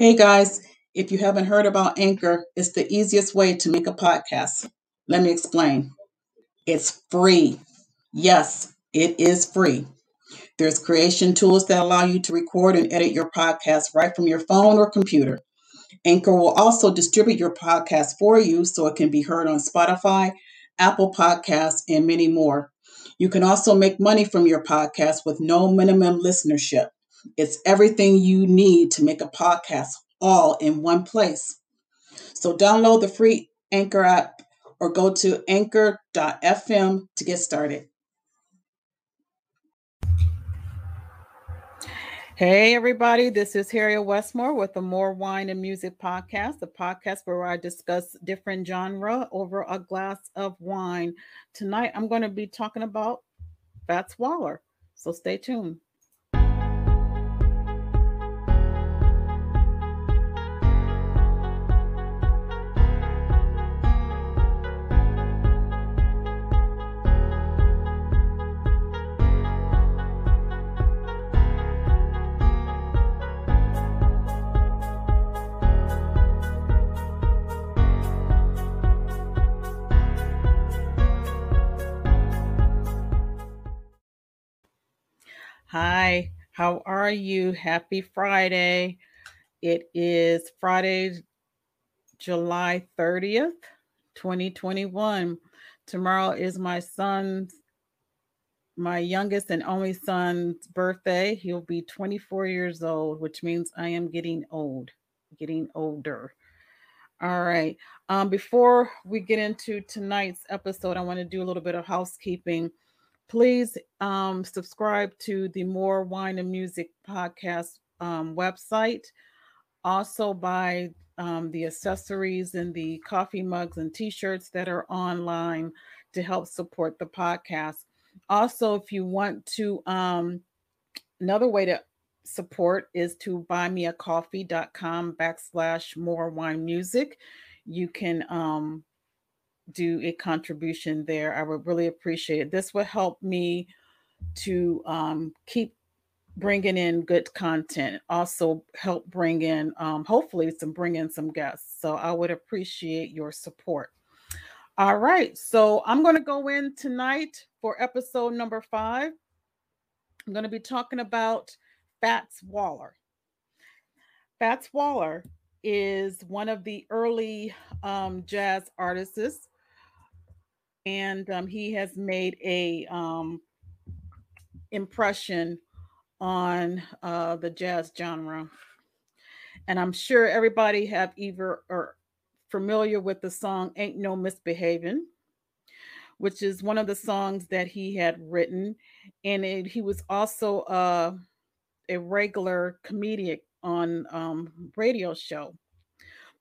Hey guys, if you haven't heard about Anchor, it's the easiest way to make a podcast. Let me explain. It's free. Yes, it is free. There's creation tools that allow you to record and edit your podcast right from your phone or computer. Anchor will also distribute your podcast for you so it can be heard on Spotify, Apple Podcasts, and many more. You can also make money from your podcast with no minimum listenership. It's everything you need to make a podcast all in one place. So download the free Anchor app or go to anchor.fm to get started. Hey, everybody, this is Harriet Westmore with the More Wine and Music podcast, the podcast where I discuss different genre over a glass of wine. Tonight, I'm going to be talking about Fats Waller. So stay tuned. How are you? Happy Friday. It is Friday, July 30th, 2021. Tomorrow is my son's, my youngest and only son's birthday. He'll be 24 years old, which means I am getting old, getting older. All right. Um, before we get into tonight's episode, I want to do a little bit of housekeeping please um, subscribe to the More Wine and Music podcast um, website. Also, buy um, the accessories and the coffee mugs and t shirts that are online to help support the podcast. Also, if you want to, um, another way to support is to buymeacoffee.com backslash more wine music. You can um, do a contribution there, I would really appreciate it. This will help me to um, keep bringing in good content. Also, help bring in, um, hopefully, some bring in some guests. So I would appreciate your support. All right, so I'm going to go in tonight for episode number five. I'm going to be talking about Fats Waller. Fats Waller is one of the early um, jazz artists and um, he has made a um, impression on uh, the jazz genre. And I'm sure everybody have either or familiar with the song "Ain't No Misbehaving," which is one of the songs that he had written, and it, he was also uh, a regular comedian on um, radio show.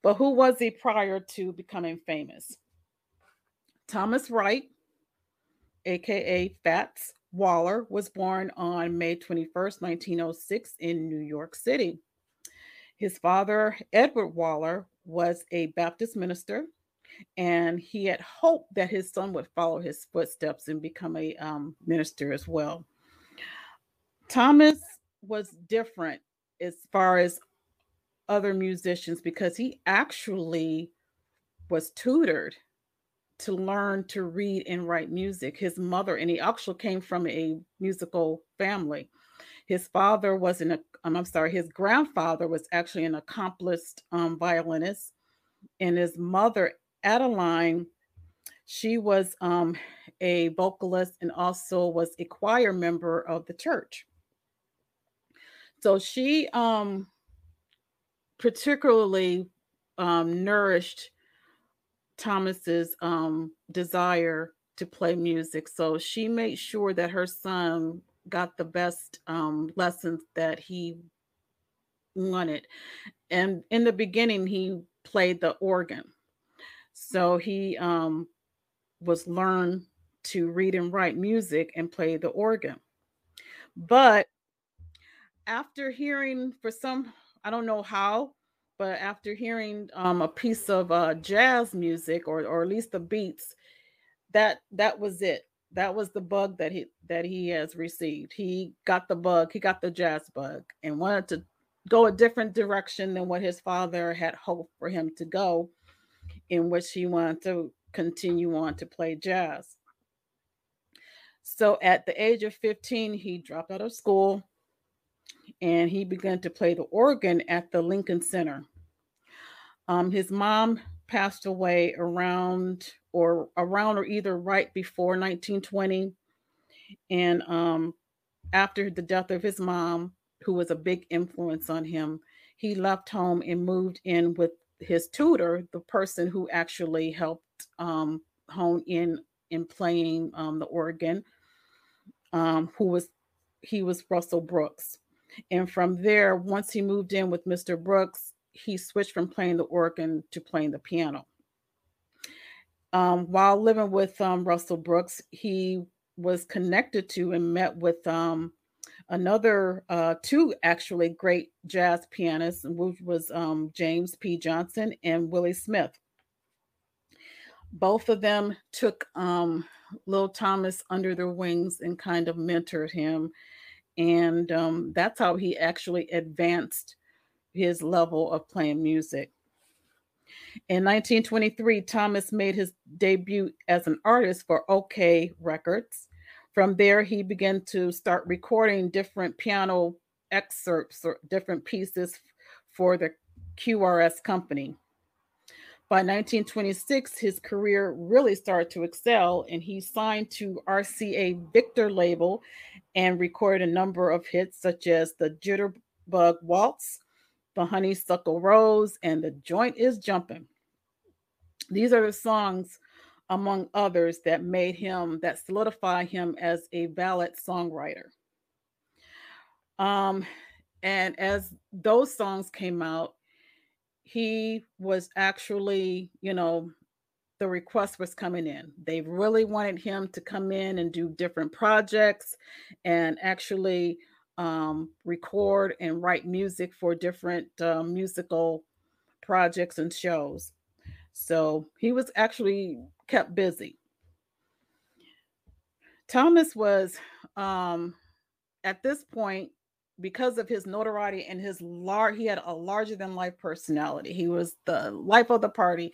But who was he prior to becoming famous? Thomas Wright, aka Fats Waller, was born on May 21st, 1906, in New York City. His father, Edward Waller, was a Baptist minister, and he had hoped that his son would follow his footsteps and become a um, minister as well. Thomas was different as far as other musicians because he actually was tutored to learn to read and write music. His mother, and he actually came from a musical family. His father was an, um, I'm sorry, his grandfather was actually an accomplished um, violinist, and his mother, Adeline, she was um, a vocalist and also was a choir member of the church. So she um, particularly um, nourished Thomas's um, desire to play music. So she made sure that her son got the best um, lessons that he wanted. And in the beginning, he played the organ. So he um, was learned to read and write music and play the organ. But after hearing for some, I don't know how, but after hearing um, a piece of uh, jazz music or or at least the beats that that was it that was the bug that he that he has received he got the bug he got the jazz bug and wanted to go a different direction than what his father had hoped for him to go, in which he wanted to continue on to play jazz. So at the age of 15, he dropped out of school and he began to play the organ at the Lincoln Center. Um, his mom passed away around or around or either right before 1920. And um, after the death of his mom, who was a big influence on him, he left home and moved in with his tutor, the person who actually helped um, hone in in playing um, the organ, um, who was he was Russell Brooks. And from there, once he moved in with Mr. Brooks, he switched from playing the organ to playing the piano. Um, while living with um, Russell Brooks, he was connected to and met with um, another uh, two actually great jazz pianists, which was um, James P. Johnson and Willie Smith. Both of them took um, Lil Thomas under their wings and kind of mentored him. And um, that's how he actually advanced his level of playing music. In 1923, Thomas made his debut as an artist for Okeh Records. From there, he began to start recording different piano excerpts or different pieces for the QRS company. By 1926, his career really started to excel, and he signed to RCA Victor label and recorded a number of hits such as the Jitterbug Waltz, the Honeysuckle Rose, and the Joint is Jumping. These are the songs, among others, that made him, that solidify him as a ballad songwriter. Um, and as those songs came out, he was actually, you know, the request was coming in. They really wanted him to come in and do different projects and actually um, record and write music for different uh, musical projects and shows. So he was actually kept busy. Thomas was, um, at this point, because of his notoriety and his large he had a larger than life personality. He was the life of the party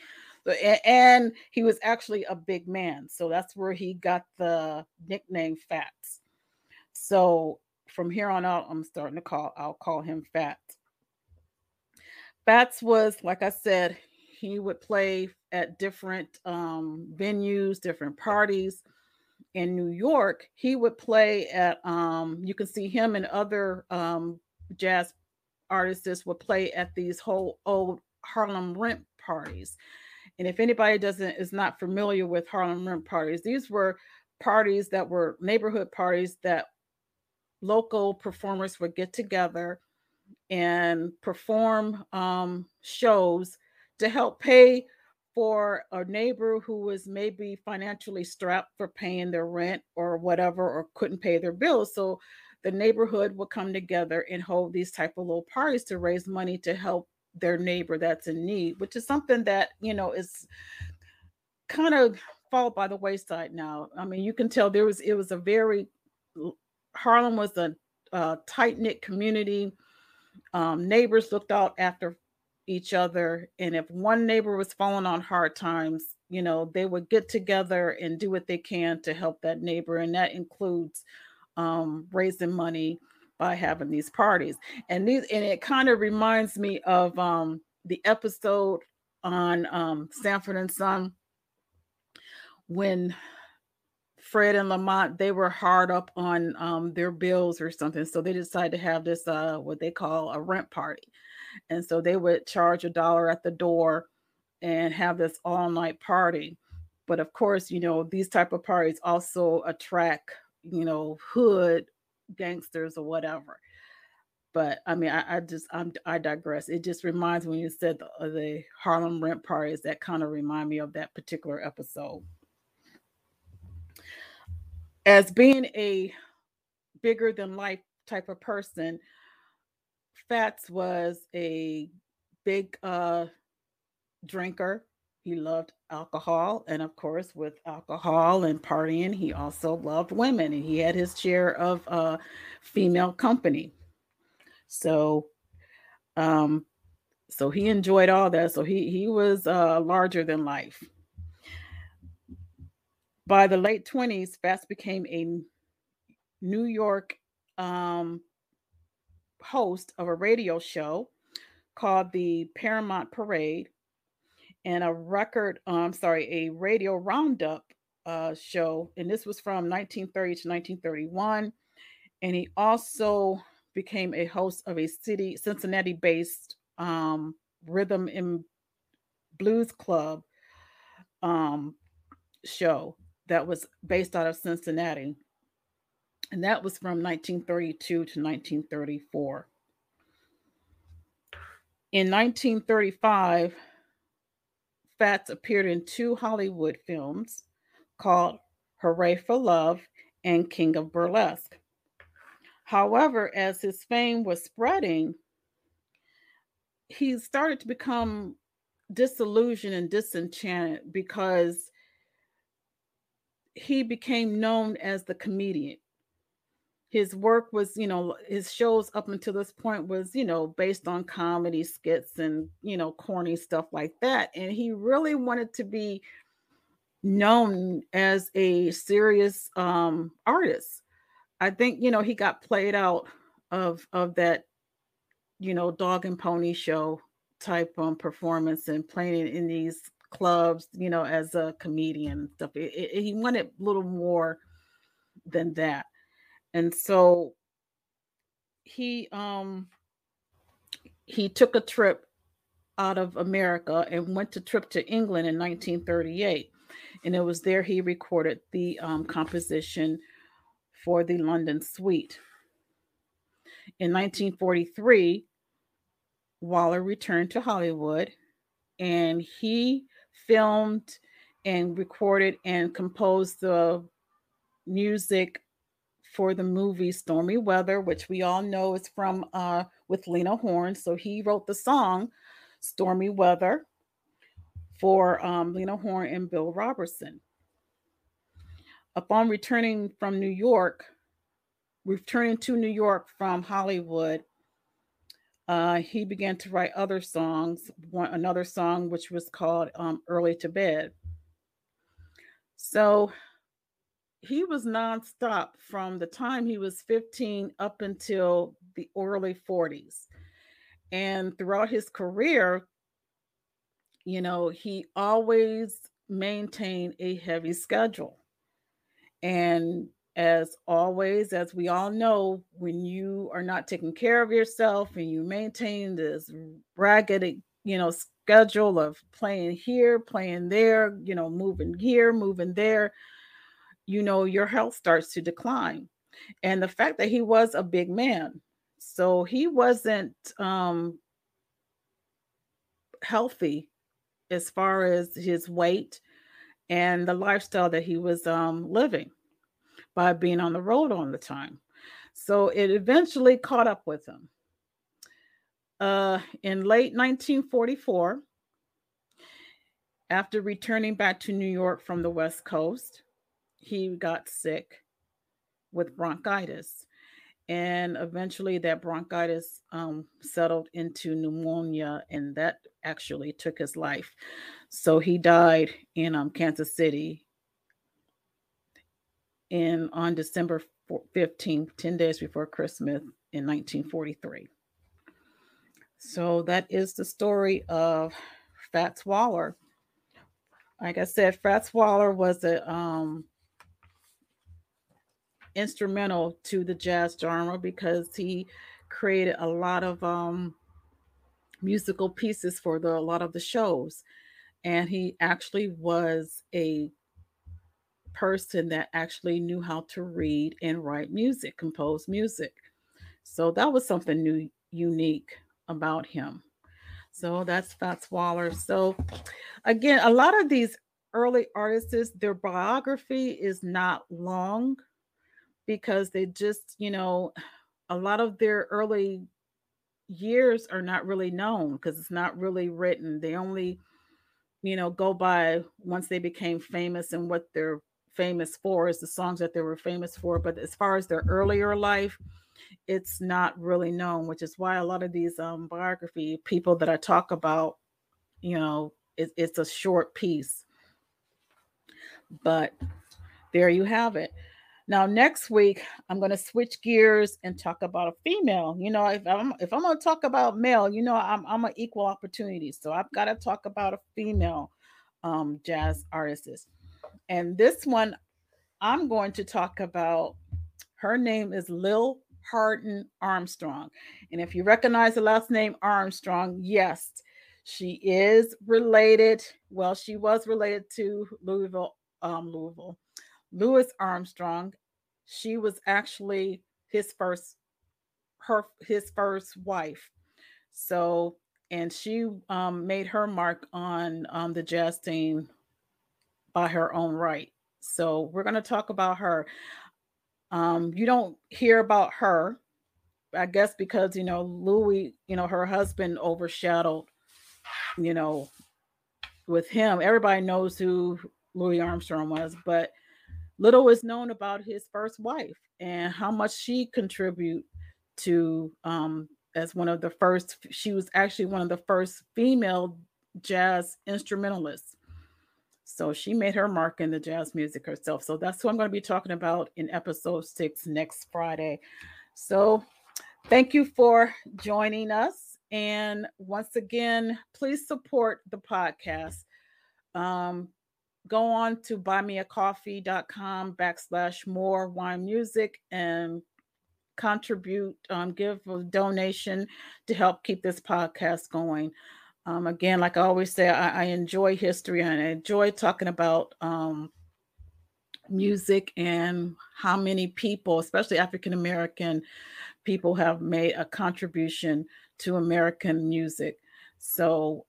and he was actually a big man so that's where he got the nickname fats. So from here on out i'm starting to call i'll call him fats. Fats was like i said he would play at different um, venues different parties in New York, he would play at um, you can see him and other um, jazz artists would play at these whole old Harlem rent parties. And if anybody doesn't is not familiar with Harlem rent parties, these were parties that were neighborhood parties that local performers would get together and perform um, shows to help pay for a neighbor who was maybe financially strapped for paying their rent or whatever or couldn't pay their bills so the neighborhood would come together and hold these type of little parties to raise money to help their neighbor that's in need which is something that you know is kind of fall by the wayside now. I mean you can tell there was it was a very harlem was a, a tight-knit community. Um, neighbors looked out after each other. And if one neighbor was falling on hard times, you know, they would get together and do what they can to help that neighbor. And that includes um, raising money by having these parties. And these, and it kind of reminds me of um, the episode on um, Sanford and Son when Fred and Lamont they were hard up on um, their bills or something, so they decided to have this uh, what they call a rent party. And so they would charge a dollar at the door and have this all night party. But of course, you know, these type of parties also attract, you know, hood gangsters or whatever. But I mean, I, I just I'm, I digress. It just reminds me when you said the, uh, the Harlem rent parties that kind of remind me of that particular episode. As being a bigger than life type of person, Fats was a big uh, drinker. He loved alcohol. And of course, with alcohol and partying, he also loved women and he had his share of uh, female company. So Um, so he enjoyed all that. So he he was uh, larger than life. By the late 20s, Fats became a New York um, host of a radio show called the Paramount Parade and a record, uh, I'm sorry, a radio roundup uh, show. And this was from 1930 to 1931. And he also became a host of a city, Cincinnati based um, rhythm and blues club um, show that was based out of Cincinnati. And that was from 1932 to 1934. In 1935, Fats appeared in two Hollywood films called Hooray for Love and King of Burlesque. However, as his fame was spreading, he started to become disillusioned and disenchanted because he became known as the comedian. His work was, you know, his shows up until this point was, you know, based on comedy skits and, you know, corny stuff like that. And he really wanted to be known as a serious um artist. I think, you know, he got played out of of that you know, dog and pony show type um performance and playing in these clubs, you know, as a comedian and stuff. It, it, he wanted a little more than that. And so he um he took a trip out of America and went to trip to England in 1938. And it was there he recorded the um, composition for the London Suite. In 1943, Waller returned to Hollywood and he filmed and recorded and composed the music for the movie Stormy Weather, which we all know is from uh, with Lena Horne. So he wrote the song Stormy Weather for um, Lena Horne and Bill Robertson. Upon returning from New York, returning to New York from Hollywood, uh, he began to write other songs. One, another song which was called um, "Early to Bed." So he was nonstop from the time he was 15 up until the early 40s, and throughout his career, you know, he always maintained a heavy schedule, and as always, as we all know, when you are not taking care of yourself and you maintain this ragged, you know, schedule of playing here, playing there, you know, moving here, moving there, you know, your health starts to decline. And the fact that he was a big man, so he wasn't um, healthy as far as his weight and the lifestyle that he was um, living by being on the road all the time. So it eventually caught up with him. Uh, in late 1944, after returning back to New York from the West Coast, he got sick with bronchitis. And eventually, that bronchitis um, settled into pneumonia, and that actually took his life. So he died in um, Kansas City in on December 15th, 10 days before Christmas in 1943. So that is the story of Fats Waller. Like I said, Fats Waller was a um, instrumental to the jazz genre because he created a lot of um, musical pieces for the a lot of the shows, and he actually was a person that actually knew how to read and write music, compose music. So that was something new, unique about him. So that's Fats Waller. So again, a lot of these early artists, their biography is not long because they just, you know, a lot of their early years are not really known because it's not really written. They only, you know, go by once they became famous and what they're famous for is the songs that they were famous for. But as far as their earlier life, it's not really known, which is why a lot of these um, biography people that I talk about, you know, it, it's a short piece. But there you have it. Now, next week, I'm going to switch gears and talk about a female. You know, if I'm if I'm going to talk about male, you know, I'm I'm an equal opportunity, so I've got to talk about a female um, jazz artist. And this one, I'm going to talk about. Her name is Lil Hardin Armstrong, and if you recognize the last name Armstrong, yes, she is related. Well, she was related to Louisville, um, Louisville Louis Armstrong. She was actually his first her his first wife. So and she um, made her mark on um, the jazz scene by her own right. So we're going to talk about her. Um, you don't hear about her, I guess, because you know Louis, you know her husband overshadowed, you know, with him. Everybody knows who Louis Armstrong was, but little is known about his first wife and how much she contribute to um, as one of the first she was actually one of the first female jazz instrumentalists. So she made her mark in the jazz music herself. So that's who i'm going to be talking about in episode six next friday. So thank you for joining us. And once again please support the podcast. Um, go on to buymeacoffee.com backslash more wine music and contribute, um, give a donation to help keep this podcast going. Um, again, like I always say, I, I, enjoy history and I enjoy talking about um, music and how many people, especially African American people, have made a contribution to American music. So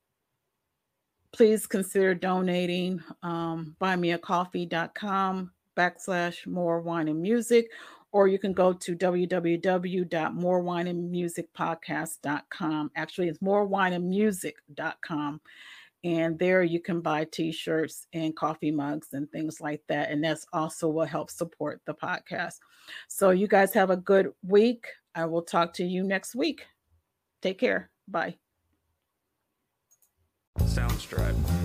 please consider donating um, buymeacoffee.com backslash more wine and music or you can go to www.morewineandmusicpodcast.com actually it's morewineandmusic.com and there you can buy t-shirts and coffee mugs and things like that and that's also what helps support the podcast. So you guys have a good week. I will talk to you next week. Take care. Bye Soundstripe.